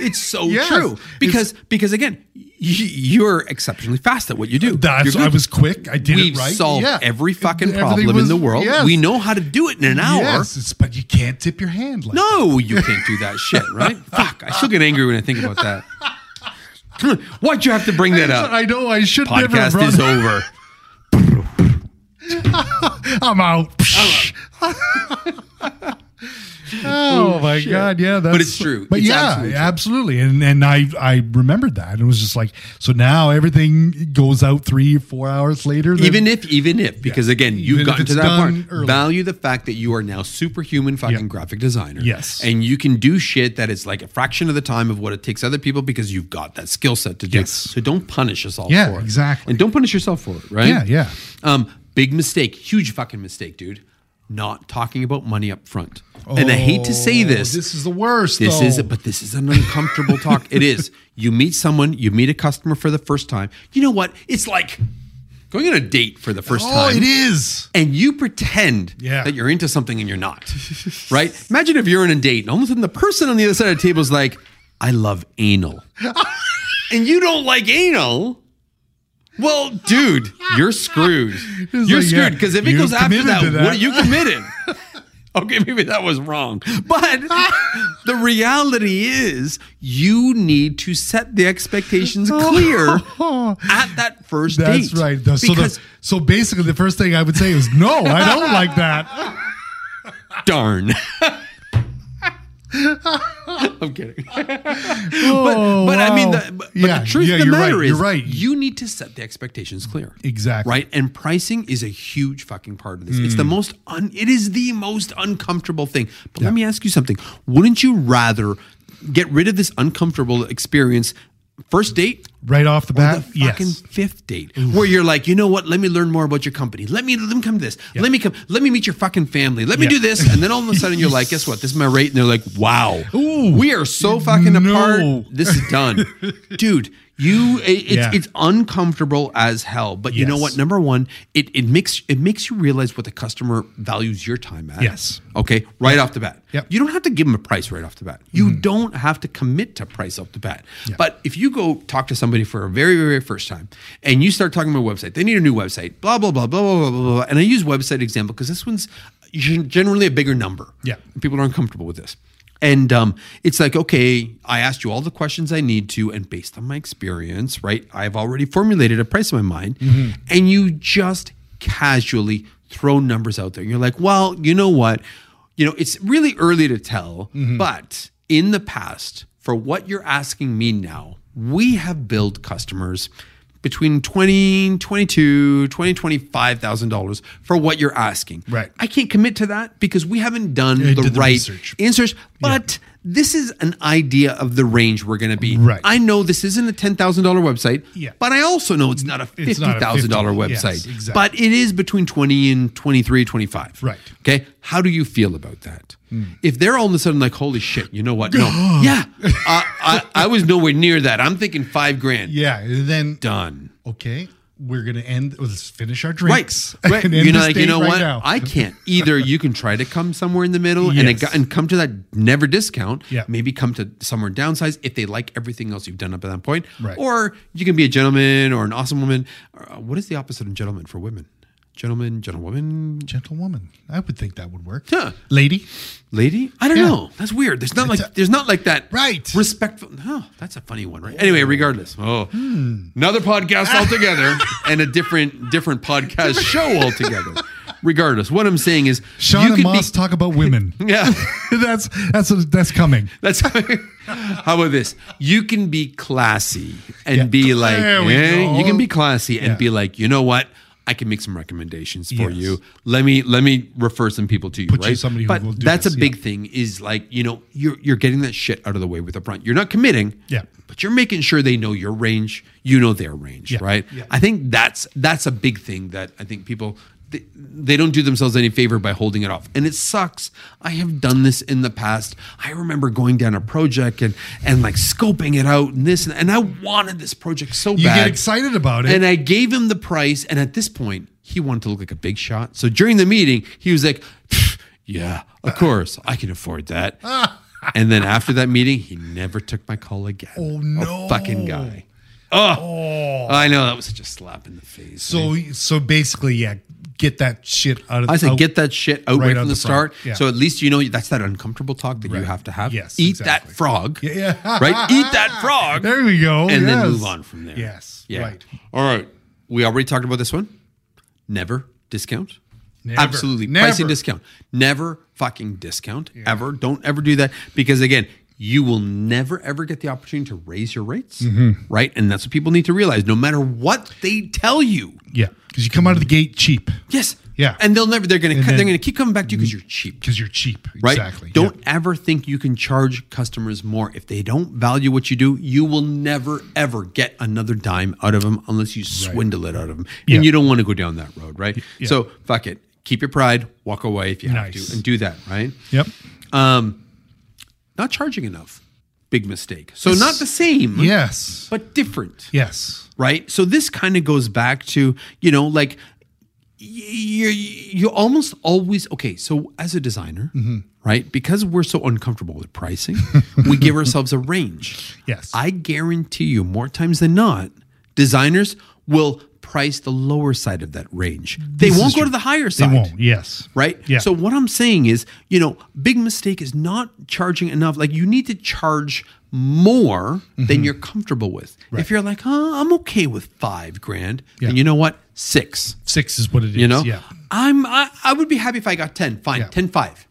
It's so Yes. true because because again, you're exceptionally fast at what you do. That's. I was quick. I did We've it right. solved Yeah. every fucking Everything problem in the world. yes. We know how to do it in an hour. Yes, but you can't tip your hand like No, you can't do that shit, right? Fuck, I still get angry when I think about that. Why'd you have to bring that up? I know. I should never. Podcast run- is over. I'm out. Oh my god, yeah, that's but it's true. But It's yeah, absolutely true. absolutely, and and I I remembered that. It was just like so now everything goes out three four hours later. then- Even if, even if, because again, you've Even gotten to that part. early. Value the fact that you are now superhuman fucking Yeah. graphic designer. Yes. And you can do shit that is like a fraction of the time of what it takes other people because you've got that skill set to do. Yes. So don't punish us all Yeah, for it. exactly. And don't punish yourself for it, right? Yeah, yeah. Um, big mistake, huge fucking mistake, dude. Not talking about money up front. Oh, and I hate to say Oh, this. This is the worst. This though. is, but this is an uncomfortable talk. It is. You meet someone, you meet a customer for the first time. You know what? It's like going on a date for the first oh, time. it is. And you pretend Yeah. that you're into something and you're not. right? Imagine if you're on a date and all of a sudden the person on the other side of the table is like, I love anal. and you don't like anal? Well, dude, you're screwed. It's You're like, screwed because if it goes after that, that. what are you committed? okay, maybe that was wrong. But the reality is you need to set the expectations clear at that first That's date. That's right. So, the, so basically, the first thing I would say is, no, I don't like that. darn. I'm kidding. Oh, but I mean, the, but, but the truth yeah, of the matter right, is, you're right. you need to set the expectations clear. Exactly. Right, and pricing is a huge fucking part of this. It's the mm. most, un, it is the most uncomfortable thing. But let me ask you something: Wouldn't you rather get rid of this uncomfortable experience? First date, Right off the or bat, the fucking yes. fifth date, mm. where you're like, you know what? Let me learn more about your company. Let me let me come to this. Let me come. Let me meet your fucking family. Let me do this, and then all of a sudden you're like, guess what? This is my rate, and they're like, wow, Ooh. we are so fucking No. apart. This is done, dude. You, it's, yeah. it's uncomfortable as hell. But yes. you know what? Number one, it it makes it makes you realize what the customer values your time at. Yes. Okay. Right yep. off the bat. Yep. You don't have to give them a price right off the bat. You mm. don't have to commit to price off the bat. Yep. But if you go talk to somebody for a very very first time and you start talking about website, they need a new website. Blah blah blah blah blah blah blah. And I use website example because this one's generally a bigger number. Yeah. People are uncomfortable with this. And um, it's like, okay, I asked you all the questions I need to, and based on my experience, right, I've already formulated a price in my mind, and you just casually throw numbers out there. And You're like, well, you know what? You know, it's really early to tell, but in the past, for what you're asking me now, we have billed customers between 20 22 20 25000 dollars for what you're asking Right. i can't commit to that because we haven't done Yeah, the right research. but this is an idea of the range we're going to be Right. i know this isn't a $10000 website Yeah. but i also know it's not a a $50000 $50,000 website yes, exactly. but it is between 20 and 23 25 Right. okay how do you feel about that Hmm. if they're all of a sudden like holy shit you know what no yeah I, I, I was nowhere near that i'm thinking five grand Yeah. Then, done okay, we're going to end, let's finish our drinks. right. and end You know, like, you know right what? now. I can't. Either you can try to come somewhere in the middle and, it, and come to that never discount. Yeah. Maybe come to somewhere downsize if they like everything else you've done up at that point. Right. Or you can be a gentleman or an awesome woman. Uh, what is the opposite of gentleman for women? Gentleman, gentlewoman, Gentlewoman. I would think that would work. Huh. Lady. lady. I don't Yeah. know. That's weird. There's not It's like a- there's not like that. Right. Respectful. No, that's a funny one, right? Anyway, regardless. Oh, Hmm. another podcast altogether and a different different podcast show altogether. Regardless, what I'm saying is Sean you and Moss talk about women. yeah. that's that's that's coming. That's how about this? You can be classy and Yeah. be like, eh, you can be classy and Yeah. be like, you know what? I can make some recommendations for Yes. you. Let me let me refer some people to you. Put you right? somebody who but that's this, a big thing. Is like you know you're you're getting that shit out of the way with the front. You're not committing. Yeah. But you're making sure they know your range. You know their range, Yeah. right? Yeah. I think that's that's a big thing that I think people they, they don't do themselves any favor by holding it off. And it sucks. I have done this in the past. I remember going down a project and and like scoping it out and this and, and I wanted this project so You bad. You get excited about it. And I gave him the price and at this point he wanted to look like a big shot. So during the meeting, he was like, "Yeah, of course, I can afford that." and then after that meeting, he never took my call again. Oh, A no. fucking guy. Oh, oh. I know that was such a slap in the face. so so basically, yeah, get that shit out of the I said, out- get that shit out Right right, from the the start. Yeah. So at least you know that's that uncomfortable talk that you have to have. Yes, Eat exactly. that frog. Yeah. right? Eat that frog. There we go. and then move on from there. Yes. Yeah. Right. All right. We already talked about this one. Never discount. Never. Absolutely. Never. Pricing discount. Never fucking discount. Ever. Don't ever do that because again, you will never ever get the opportunity to raise your rates. Mm-hmm. Right. And that's what people need to realize. No matter what they tell you. Yeah, because you come out of the gate cheap Yes. Yeah. And they'll never they're gonna And they're gonna keep coming back to you because you're cheap. because you're cheap. Right? Exactly. Don't Yeah. ever think you can charge customers more. If they don't value what you do, you will never ever get another dime out of them unless you swindle it out of them. Yeah. And you don't want to go down that road, right? Yeah. So fuck it. Keep your pride, walk away if you have Nice. to, and do that, right? Yep. Um not charging enough. Big mistake. So not the same, Yes. but different Yes. right? So this kind of goes back to, you know, like you you almost always okay. So as a designer, Mm-hmm. right? Because we're so uncomfortable with pricing, we give ourselves a range. Yes. I guarantee you, more times than not, designers will price the lower side of that range. They This won't go true. to the higher side. They won't. Yes. right? Yeah. So what I'm saying is, you know, big mistake is not charging enough. Like you need to charge more Mm-hmm. than you're comfortable with. If you're like, huh, I'm okay with five grand, Yeah. then you know what? Six. Six is what it is. You know, Yeah. I'm I, I would be happy if I got ten. Fine, Yeah. ten five.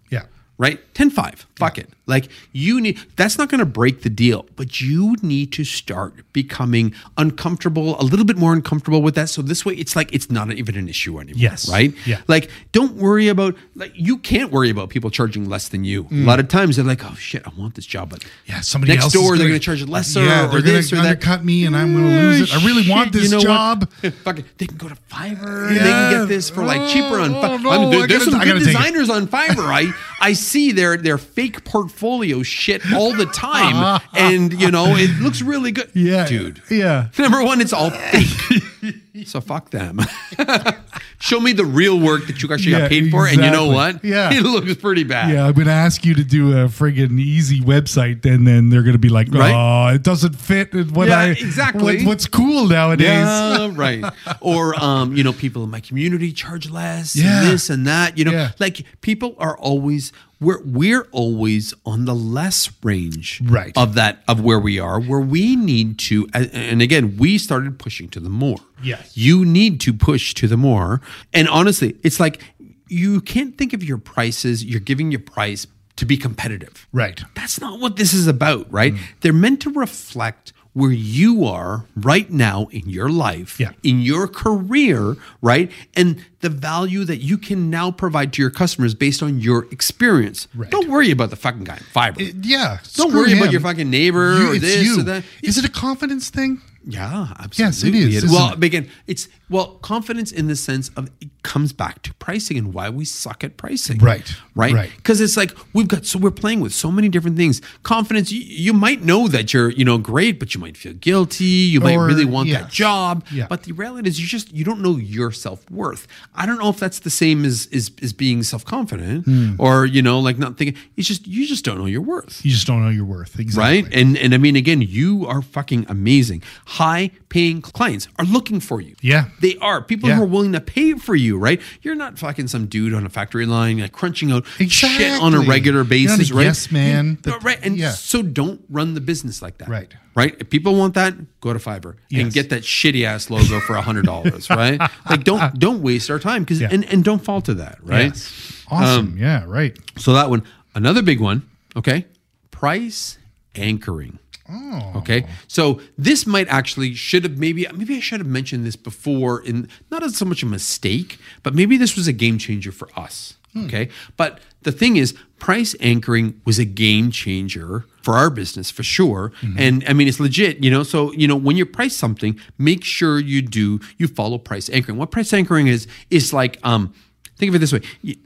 Yeah. Right? 10 5. Fuck it. Like you need that's not going to break the deal, but you need to start becoming uncomfortable, a little bit more uncomfortable with that. So this way it's like it's not even an issue anymore. Yes. Right? Yeah. Like don't worry about like you can't worry about people charging less than you. A lot of times they're like, "Oh shit, I want this job, but Mm. Yeah, somebody next else door is they're gonna- charge it lesser Yeah, or they're gonna this or that." undercut me and I'm gonna lose it. I really want this you know job. Fuck it. They can go to Fiverr. Yeah. They can get this for like cheaper on. Oh, no, I mean, there- I gotta- some I good gotta take it. designers on Fiverr. I I see their their fake portfolio shit all the time, uh-huh. and you know it looks really good. Yeah. dude. Yeah. Number one, it's all fake. so fuck them. Show me the real work that you actually Yeah, got paid for, and you know what? Yeah. it looks pretty bad. Yeah, I'm to ask you to do a friggin' easy website, and then they're going to be like, "Oh, Right? it doesn't fit what Yeah, I exactly. what- what's cool nowadays." Yeah, right. Or um, you know, people in my community charge less, Yeah. and this and that. You know, Yeah. like people are always we're we're always on the less range Right. of that of where we are, where we need to. And again, we started pushing to the more. Yes. you need to push to the more. And honestly, it's like you can't think of your prices. You're giving your price to be competitive. Right. That's not what this is about, right? Mm. They're meant to reflect where you are right now in your life, Yeah. in your career, right? And the value that you can now provide to your customers based on your experience. Right. Don't worry about the fucking guy in Fiverr. Yeah. Don't worry about your fucking neighbor You- or this you. or that. Is it a confidence thing? Yeah, Yes, absolutely. is, isn't well, it? again, it's well confidence in the sense of it comes back to pricing and why we suck at pricing. Right, right, right. Because it's like we've got so we're playing with so many different things. Confidence, you, you might know that you're you know great, but you might feel guilty. You might really want that job, Yeah. but the reality is you just you don't know your self worth. I don't know if that's the same as is is being self confident Hmm. or you know like not thinking. It's just you just don't know your worth You just don't know your worth. Exactly. right? And and I mean, again, you are fucking amazing. High paying clients are looking for you. Yeah. They are people Yeah. who are willing to pay for you. Right? You're not fucking some dude on a factory line like crunching out shit on a Exactly. regular basis. a right? yes man You- right? And yeah. so don't run the business like that. Right. Right. If people want that, go to Fiverr and get that shitty ass logo for a hundred dollars. Right? Like don't don't waste our time because Yeah. and and don't fall to that. Right. Yes. Awesome. Um, yeah. Right. So that one, another big one, okay? Price anchoring. Oh. Okay. So this might actually should have maybe maybe I should have mentioned this before in not as so much a mistake, but maybe this was a game changer for us. Okay. But the thing is, price anchoring was a game changer for our business for sure. And I mean it's legit, you know. So, you know, when you price something, make sure you do you follow price anchoring. What price anchoring is is like um think of it this way.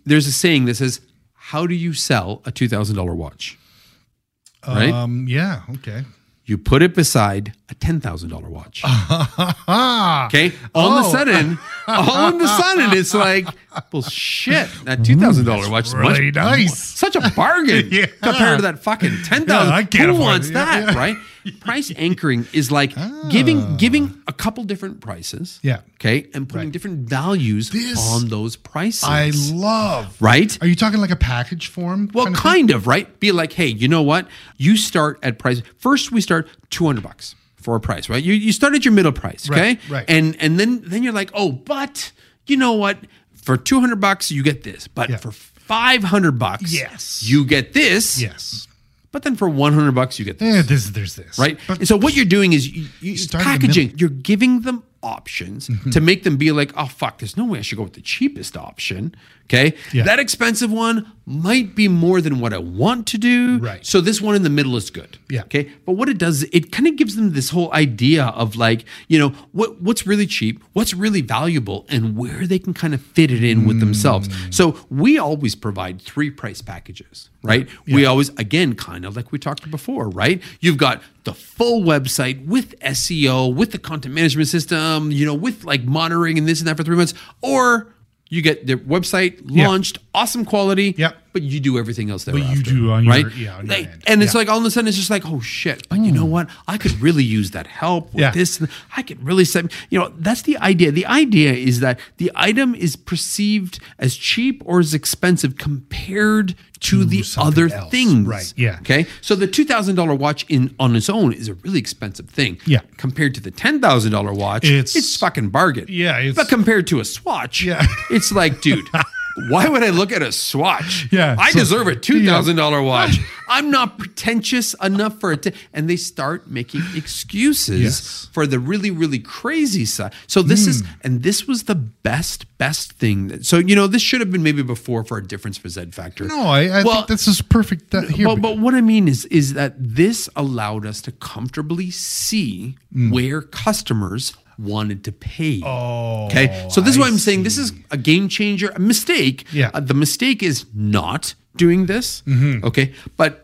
There's a saying that says, How do you sell a two thousand dollar watch? Right? Um. Yeah. Okay. You put it beside a ten thousand dollar watch. Okay, all of a Oh. sudden, all of a sudden, it's like, well, shit, that mm, two thousand dollar watch is really much, nice. such a bargain Yeah. compared to that fucking ten thousand. Yeah, I can't Who wants it. that, Yeah, right? Price anchoring is like giving ah. giving a couple different prices. Yeah. Okay, and putting different values This on those prices. I love. right. Are you talking like a package form? Well, kind of kind, of, right? Be like, hey, you know what? You start at price. First, we start two hundred bucks for a price, right? You you start at your middle price, okay? Right, right. And and then then you're like, oh, but you know what? For two hundred bucks, you get this, but Yeah. for five hundred bucks, Yes. you get this. Yes. But then for one hundred bucks, you get this Yeah. This. There's this. right? But and so what you're doing is you, you start packaging. Mm-hmm. You're giving them options to make them be like, oh fuck, there's no way I should go with the cheapest option. Okay, Yeah. that expensive one might be more than what I want to do. Right. So this one in the middle is good. Yeah. Okay. But what it does, it kind of gives them this whole idea of like, you know, what what's really cheap, what's really valuable, and where they can kind of fit it in with themselves. Mm. So we always provide three price packages, right? We always, again, kind of like we talked before, right? You've got the full website with SEO, with the content management system, you know, with like monitoring and this and that for three months, or You get their website Yeah. launched, awesome quality. Yep. But you do everything else you do on your- right? yeah, on your Like, and it's Yeah. like all of a sudden it's just like, oh shit! But you know mm. what? I could really use that help with Yeah. this. I could really set. You know, that's the idea. The idea is that the item is perceived as cheap or as expensive compared to the other else. things. Right, yeah. Okay. So the two thousand dollar watch in on its own is a really expensive thing. Yeah. Compared to the ten thousand dollar watch, It's- it's fucking bargain. Yeah, it's- but compared to a swatch, Yeah. it's like, dude. Why would I look at a swatch? Yeah, I so- deserve a two thousand dollar watch. I'm not pretentious enough for it and they start making excuses Yes. Hmm. for the really, really crazy side. So this is, and this was the best, best thing. That, so you know, this should have been maybe before for a difference for Z Factor. No, I, I Well, think this is perfect. That, here, but, but what I mean is is that this allowed us to comfortably see Mm. where customers wanted to pay. Oh, okay. So this is I why I'm saying this is a game changer. A mistake. Yeah. Uh, the mistake is not doing this. Okay. But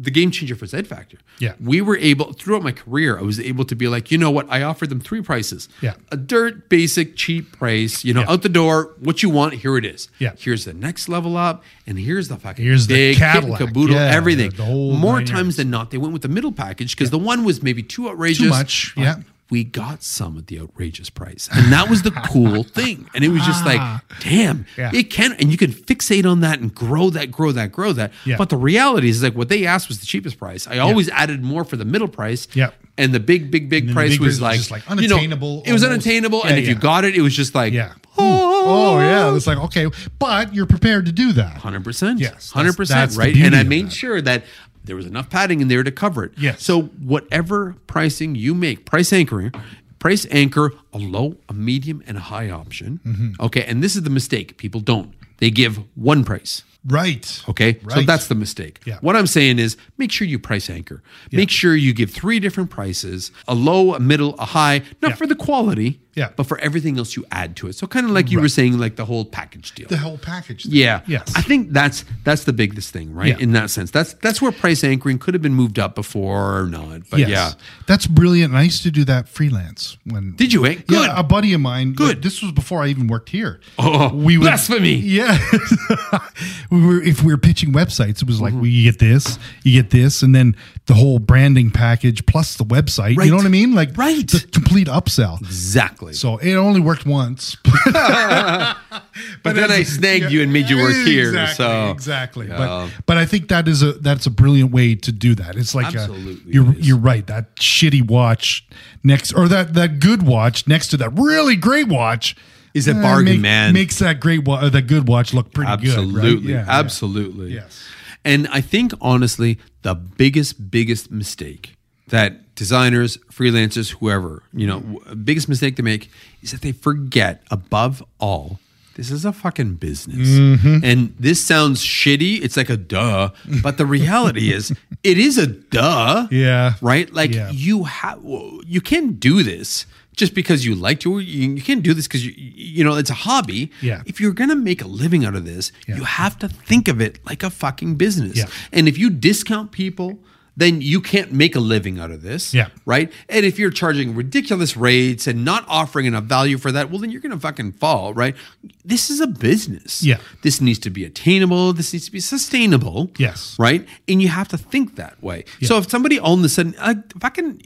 the game changer for Z Factor. Mm-hmm. Yeah. We were able throughout my career, I was able to be like, you know what? I offered them three prices. Yeah. A dirt basic cheap price. You know, Yeah. out the door, what you want, here it is. Yeah. Here's the next level up, and here's the fucking Here's the big and Cadillac. caboodle, Yeah, everything. the More times yards. than not, they went with the middle package because the one was maybe too outrageous. Too much, yeah. We got some at the outrageous price. And that was the cool thing. And it was just like, ah. damn, Yeah. it can, and you can fixate on that and grow that, grow that, grow that. Yeah. But the reality is like what they asked was the cheapest price. I always added more for the middle price. Yeah. And the big, big, big price big was price was like, like you know, unattainable it was unattainable. Yeah, and if you got it, it was just like, yeah. Oh. oh, yeah. It's like okay, but you're prepared to do that. Hundred percent. Yes, that's- hundred that's percent. Right. And I made sure that there was enough padding in there to cover it. Yes. So whatever pricing you make, price anchoring, price anchor a low, a medium, and a high option. Mm-hmm. Okay. And this is the mistake. People don't. They give one price. Right. Okay. Right. So that's the mistake. Yeah. What I'm saying is make sure you price anchor. Make sure you give three different prices a low, a middle, a high, not Yeah. for the quality, Yeah. but for everything else you add to it. So kind of like you were saying, like the whole package deal. the whole package. thing. Yeah. Yes. I think that's that's the biggest thing, right? Yeah. In that sense. That's that's where price anchoring could have been moved up before or not. But Yes. yeah. That's brilliant. And I used to do that freelance when Did you, eh? Good. Yeah, a buddy of mine. Good. This was before I even worked here. Oh, blasphemy. Yeah, we were if we were pitching websites, it was Mm-hmm. like, well, you get this, you get this, and then the whole branding package plus the website. Right. You know what I mean? Like Right. the complete upsell. Exactly. So it only worked once. but then I snagged you and made you work here. Exactly, So exactly. Yeah. But but I think that is a that's a brilliant way to do that. It's like a, you're it is. you're right. That shitty watch next or that that good watch next to that really great watch Is a eh, bargain, make- man. Makes that great wa- uh, that good watch look pretty good. absolutely. right? Yeah, absolutely. Yes. And I think honestly, the biggest, biggest mistake that designers, freelancers, whoever, you know, biggest mistake they make is that they forget above all. This is a fucking business. Mm-hmm. And this sounds shitty. It's like a duh. But the reality is, it is a duh. Yeah. Right? Like Yeah. you have, you can't do this just because you like to. You, you can't do this because you, you know, it's a hobby. Yeah. If you're going to make a living out of this, Yeah. you have to think of it like a fucking business. Yeah. And if you discount people, then you can't make a living out of this. Yeah. Right. And if you're charging ridiculous rates and not offering enough value for that, well, then you're going to fucking fall. Right. This is a business. Yeah. This needs to be attainable. This needs to be sustainable. Yes. Right. And you have to think that way. So if somebody all of a sudden, uh, fucking,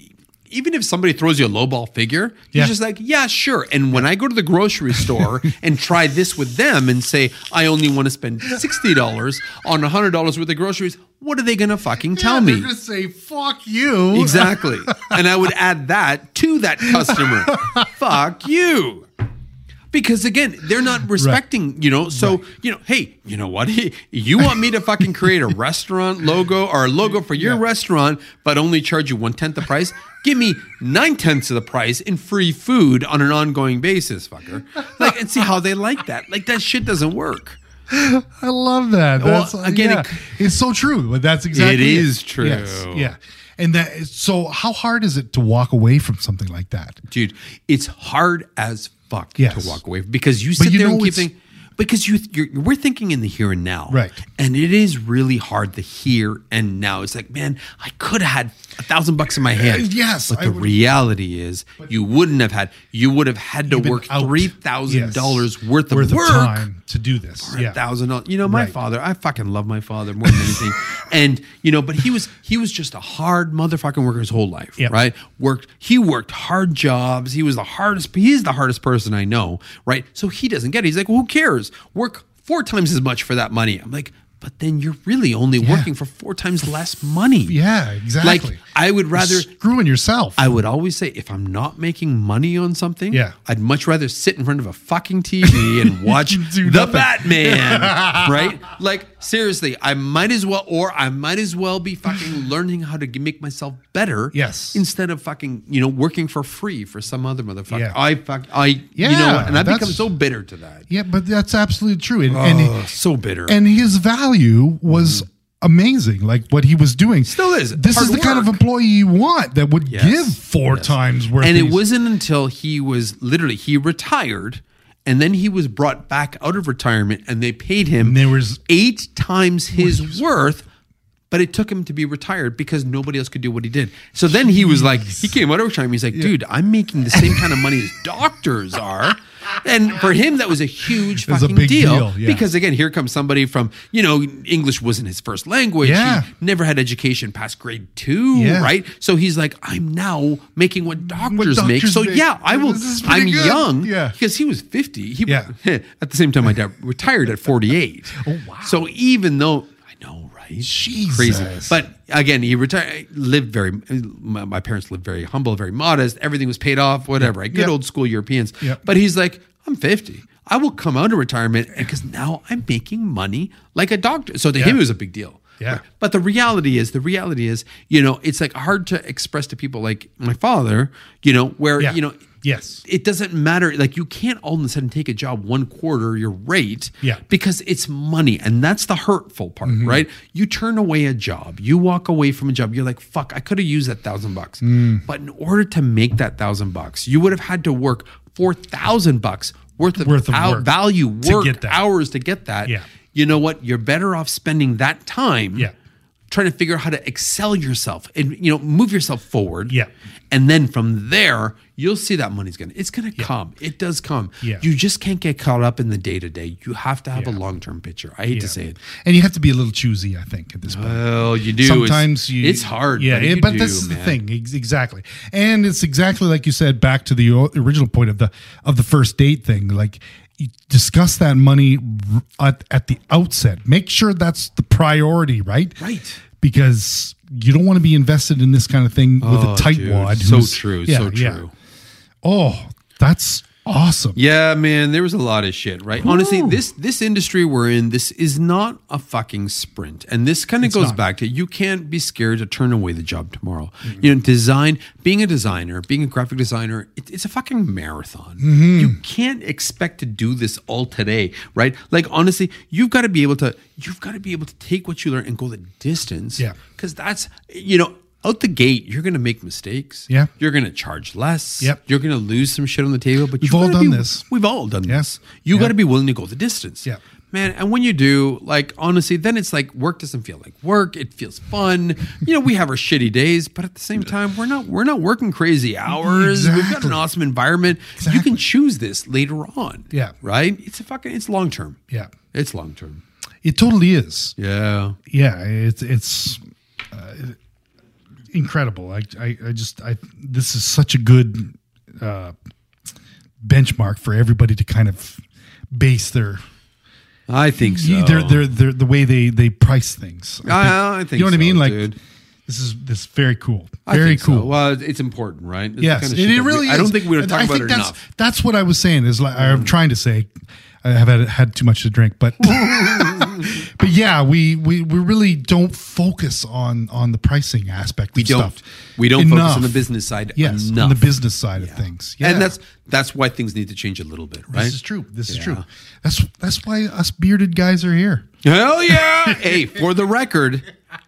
even if somebody throws you a lowball figure, you're just like, yeah, sure. And when I go to the grocery store and try this with them and say, I only want to spend $60 on $100 worth of groceries, what are they going to fucking tell Yeah, me? They're gonna say fuck you. Exactly. and I would add that to that customer. Fuck you. Because again, they're not respecting, you know. So, you know, hey, you know what? You want me to fucking create a restaurant logo or a logo for your Yeah. restaurant, but only charge you one tenth the price? Give me nine tenths of the price in free food on an ongoing basis, fucker. Like, and see how they like that. Like, that shit doesn't work. I love that. Well, again, yeah. it- it's so true. But that's exactly It is true. Yes, yeah. And that is, so how hard is it to walk away from something like that? dude it's hard as fuck Yes. to walk away because you sit you there and keep thinking because you you're, we're thinking in the here and now, Right. And it is really hard the here and now. It's like, man, I could have had a thousand bucks in my hand. Uh, yes, but I the would- reality is, you wouldn't have had. You would have had to work out. three thousand dollars worth of work time to do this. For yeah, thousand dollars. You know, my Right. father, I fucking love my father more than anything. and you know, but he was he was just a hard motherfucking worker his whole life. Yep. Right? Worked he worked hard jobs. He was the hardest he's the hardest person I know, right? So he doesn't get it. He's like, well, who cares? Work four times as much for that money. I'm like, but then you're really only working for four times less money. Yeah, exactly. Like I would rather You're screwing yourself. I would always say if I'm not making money on something, Yeah. I'd much rather sit in front of a fucking TV and watch the nothing. Batman, right? Like seriously, I might as well, or I might as well be fucking learning how to make myself better. Yes. instead of fucking you know working for free for some other motherfucker. Yeah. I fuck I yeah, you Yeah, know, and I've become so bitter to that. yeah, but that's absolutely true. And Oh, and, so bitter. and his value was mm-hmm. amazing. Like what he was doing Still is. This is the kind of employee you want that would Yes. give four times worth. and it these- wasn't until he was literally he retired and then he was brought back out of retirement and they paid him And there was- eight times his worth but it took him to be retired because nobody else could do what he did so then he was like he came out of retirement he's like dude i'm making the same kind of money as doctors are and for him that was a huge was a fucking big deal, deal, yeah. because again here comes somebody from you know english wasn't his first language Yeah. he never had education past grade two Yeah. right so he's like i'm now making what doctors, make doctors so make. yeah i will This is pretty i'm good. young Yeah. because he was 50 he Yeah. at the same time my dad retired at 48 Oh, wow. so even though i know right Jesus. crazy but again he retired lived very my, my parents lived very humble very modest everything was paid off whatever right? good Yeah. old school europeans Yeah. but he's like i'm 50 i will come out of retirement because now i'm making money like a doctor so to him it was a big deal Yeah. but the reality is, the reality is, you know, it's like hard to express to people like my father, you know, where, Yeah. you know, Yes. it doesn't matter. Like you can't all of a sudden take a job one quarter your rate Yeah. because it's money. And that's the hurtful part, Mm-hmm. right? You turn away a job, you walk away from a job, you're like, fuck, I could have used that thousand bucks. Mm. But in order to make that thousand bucks, you would have had to work four thousand bucks worth of, Worth of hou- work value to work get that. hours to get that. Yeah. You know what? You're better off spending that time Yeah. trying to figure out how to excel yourself and you know move yourself forward Yeah. and then from there you'll see that money's gonna it's gonna come it does come Yeah. you just can't get caught up in the day-to-day you have to have a long-term picture i hate to say it And you have to be a little choosy, I think, at this point. well you do Sometimes it's, you, it's hard yeah. but, but do, this is the thing, exactly, and it's exactly like you said. Back to the original point of the of the first date thing, like you discuss that money at, at the outset. Make sure that's the priority, right? Right. Because you don't want to be invested in this kind of thing with Oh, a tight dude, wad. so true yeah, so yeah. Oh, that's awesome. Yeah, man, there was a lot of shit, right? Honestly, this this industry we're in, this is not a fucking sprint. And this kind of goes not. back to you can't be scared to turn away the job tomorrow. Mm-hmm. You know, design, being a designer, being a graphic designer, it, it's a fucking marathon. Mm-hmm. You can't expect to do this all today, right? Like honestly, you've got to be able to you've got to be able to take what you learn and go the distance. Yeah. Cuz that's you know, out the gate, you're going to make mistakes. Yeah. You're going to charge less. Yep. You're going to lose some shit on the table, but We've you've all done be- this. We've all done Yeah. this. You Yeah. got to be willing to go the distance. Yeah. Man, and when you do, like honestly, then it's like work doesn't feel like work. It feels fun. You know, we have our shitty days, but at the same time, we're not we're not working crazy hours. We've got an awesome environment. You can choose this later on. Yeah. Right? It's a fucking it's long term. Yeah. It's long term. It totally is. Yeah. yeah it's it's uh, incredible I, I i just i this is such a good uh benchmark for everybody to kind of base their I think so. their, their their the way they they price things I, I think you know what i mean like dude. this is this is very cool very think so. cool Well, it's important, right? It's Yes, kind of it, it we- really is. I don't think we would talking talk I about think it that's, enough. Mm. That's what I was saying. Is like I'm trying to say, I have had, had too much to drink, but but yeah, we, we we really don't focus on on the pricing aspect. We of don't. Stuff We don't focus on the business side Yes, enough. on the business side of things. Yeah, And that's that's why things need to change a little bit, right? this is true. This is true. That's that's why us bearded guys are here. Hell yeah! hey, for the record,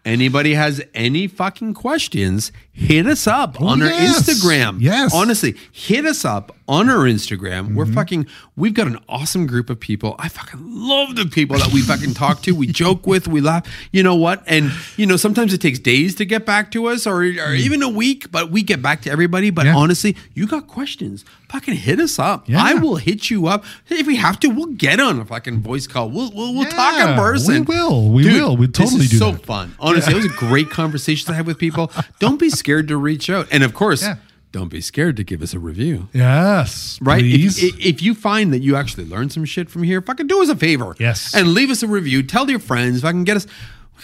anybody has any fucking questions, hit us up on our Oh. Instagram. Yes. Mm-hmm. Honestly, hit us up on our Instagram. We're fucking, we've got an awesome group of people. I fucking love the people that we fucking talk to. We joke with, we laugh. You know what? And, you know, sometimes it takes days to get back to us or, or even a week, but we get back to everybody. But Mm. Yeah. honestly, you got questions, fucking hit us up. Yeah. I will hit you up. If we have to, we'll get on a fucking voice call. We'll, we'll, we'll talk in person. we will. We will. We totally this is do so that. fun. Honestly, it was a great conversation to have with people. Don't be scared to reach out. And of course, Yeah. don't be scared to give us a review. Yes. Right? If, if you find that you actually learned some shit from here, fucking do us a favor. Yes. And leave us a review. Tell your friends. Fucking get us.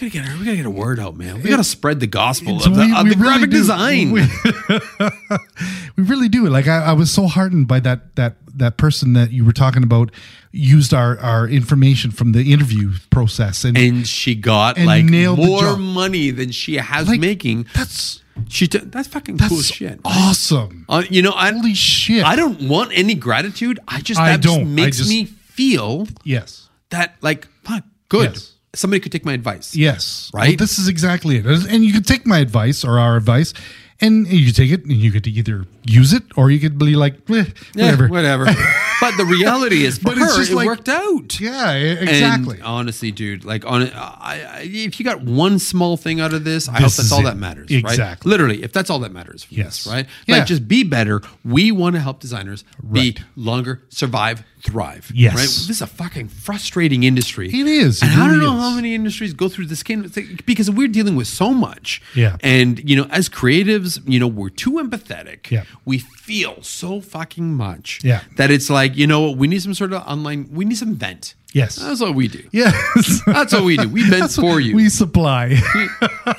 We gotta get. We gotta get a word out, man. We gotta spread the gospel of the, we- of we the really graphic do. design. We, we really do. Like I, I was so heartened by that that that person that you were talking about used our our information from the interview process and, and she got And like more money than she has like, making. That's She t- that's fucking that's cool shit. awesome. Uh, you know, I, Holy shit. I don't want any gratitude. I just I that just don't. I makes just- me feel yes. that like fuck good. Yes. Somebody could take my advice. Yes. Right? Well, this is exactly it. And you could take my advice or our advice and you take it and you could either use it or you could be like, eh, Yeah, whatever. whatever. but the reality is, for But it's just it like- worked out. Yeah, exactly. And honestly, dude, like on, I, I, if you got one small thing out of this, I hope that's all it. that matters. Right? Exactly. Literally, if that's all that matters. Yes. This, right. Yeah. Like, just be better. We want to help designers be Right. longer, survive, thrive. Yes. Right. This is a fucking frustrating industry. It is. And It I don't know is. how many industries go through this kind of thing because we're dealing with so much. Yeah. And you know, as creatives, you know, we're too empathetic. Yeah. We feel so fucking much. Yeah. That it's like, you know what, we need some sort of online, we need some vent. Yes. That's what we do. yes. That's what we do. We vent for you. We supply.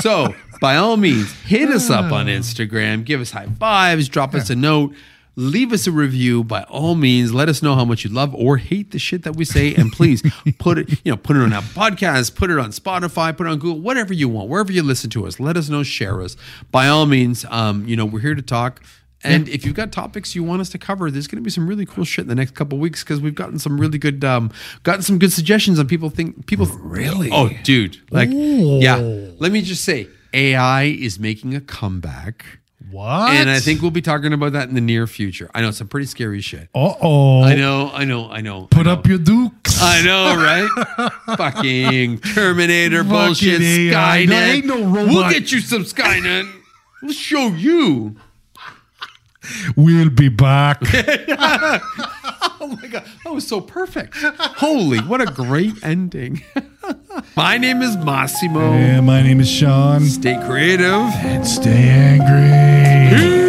So, by all means, hit us up on ah. Instagram, give us high fives, drop us a note, leave us a review. By all means, let us know how much you love or hate the shit that we say, and please put it, you know, put it on Apple podcast, put it on Spotify, put it on Google, whatever you want, wherever you listen to us. Let us know, share us. By all means, um, you know, we're here to talk. And if you've got topics you want us to cover, there's going to be some really cool shit in the next couple weeks because we've gotten some really good, um, gotten some good suggestions on people think people Really? Oh, dude, like Ooh. yeah. Let me just say, AI is making a comeback, what? and I think we'll be talking about that in the near future. I know some pretty scary shit. Uh oh. I know, I know, I know. Put I know. up your dukes. I know, right? Fucking Terminator bullshit. Skynet. There ain't no robot. We'll get you some Skynet. We'll show you. We'll be back. Oh my god, that was so perfect. Holy, what a great ending. My name is Massimo. and my name is Sean. Stay creative. And stay angry.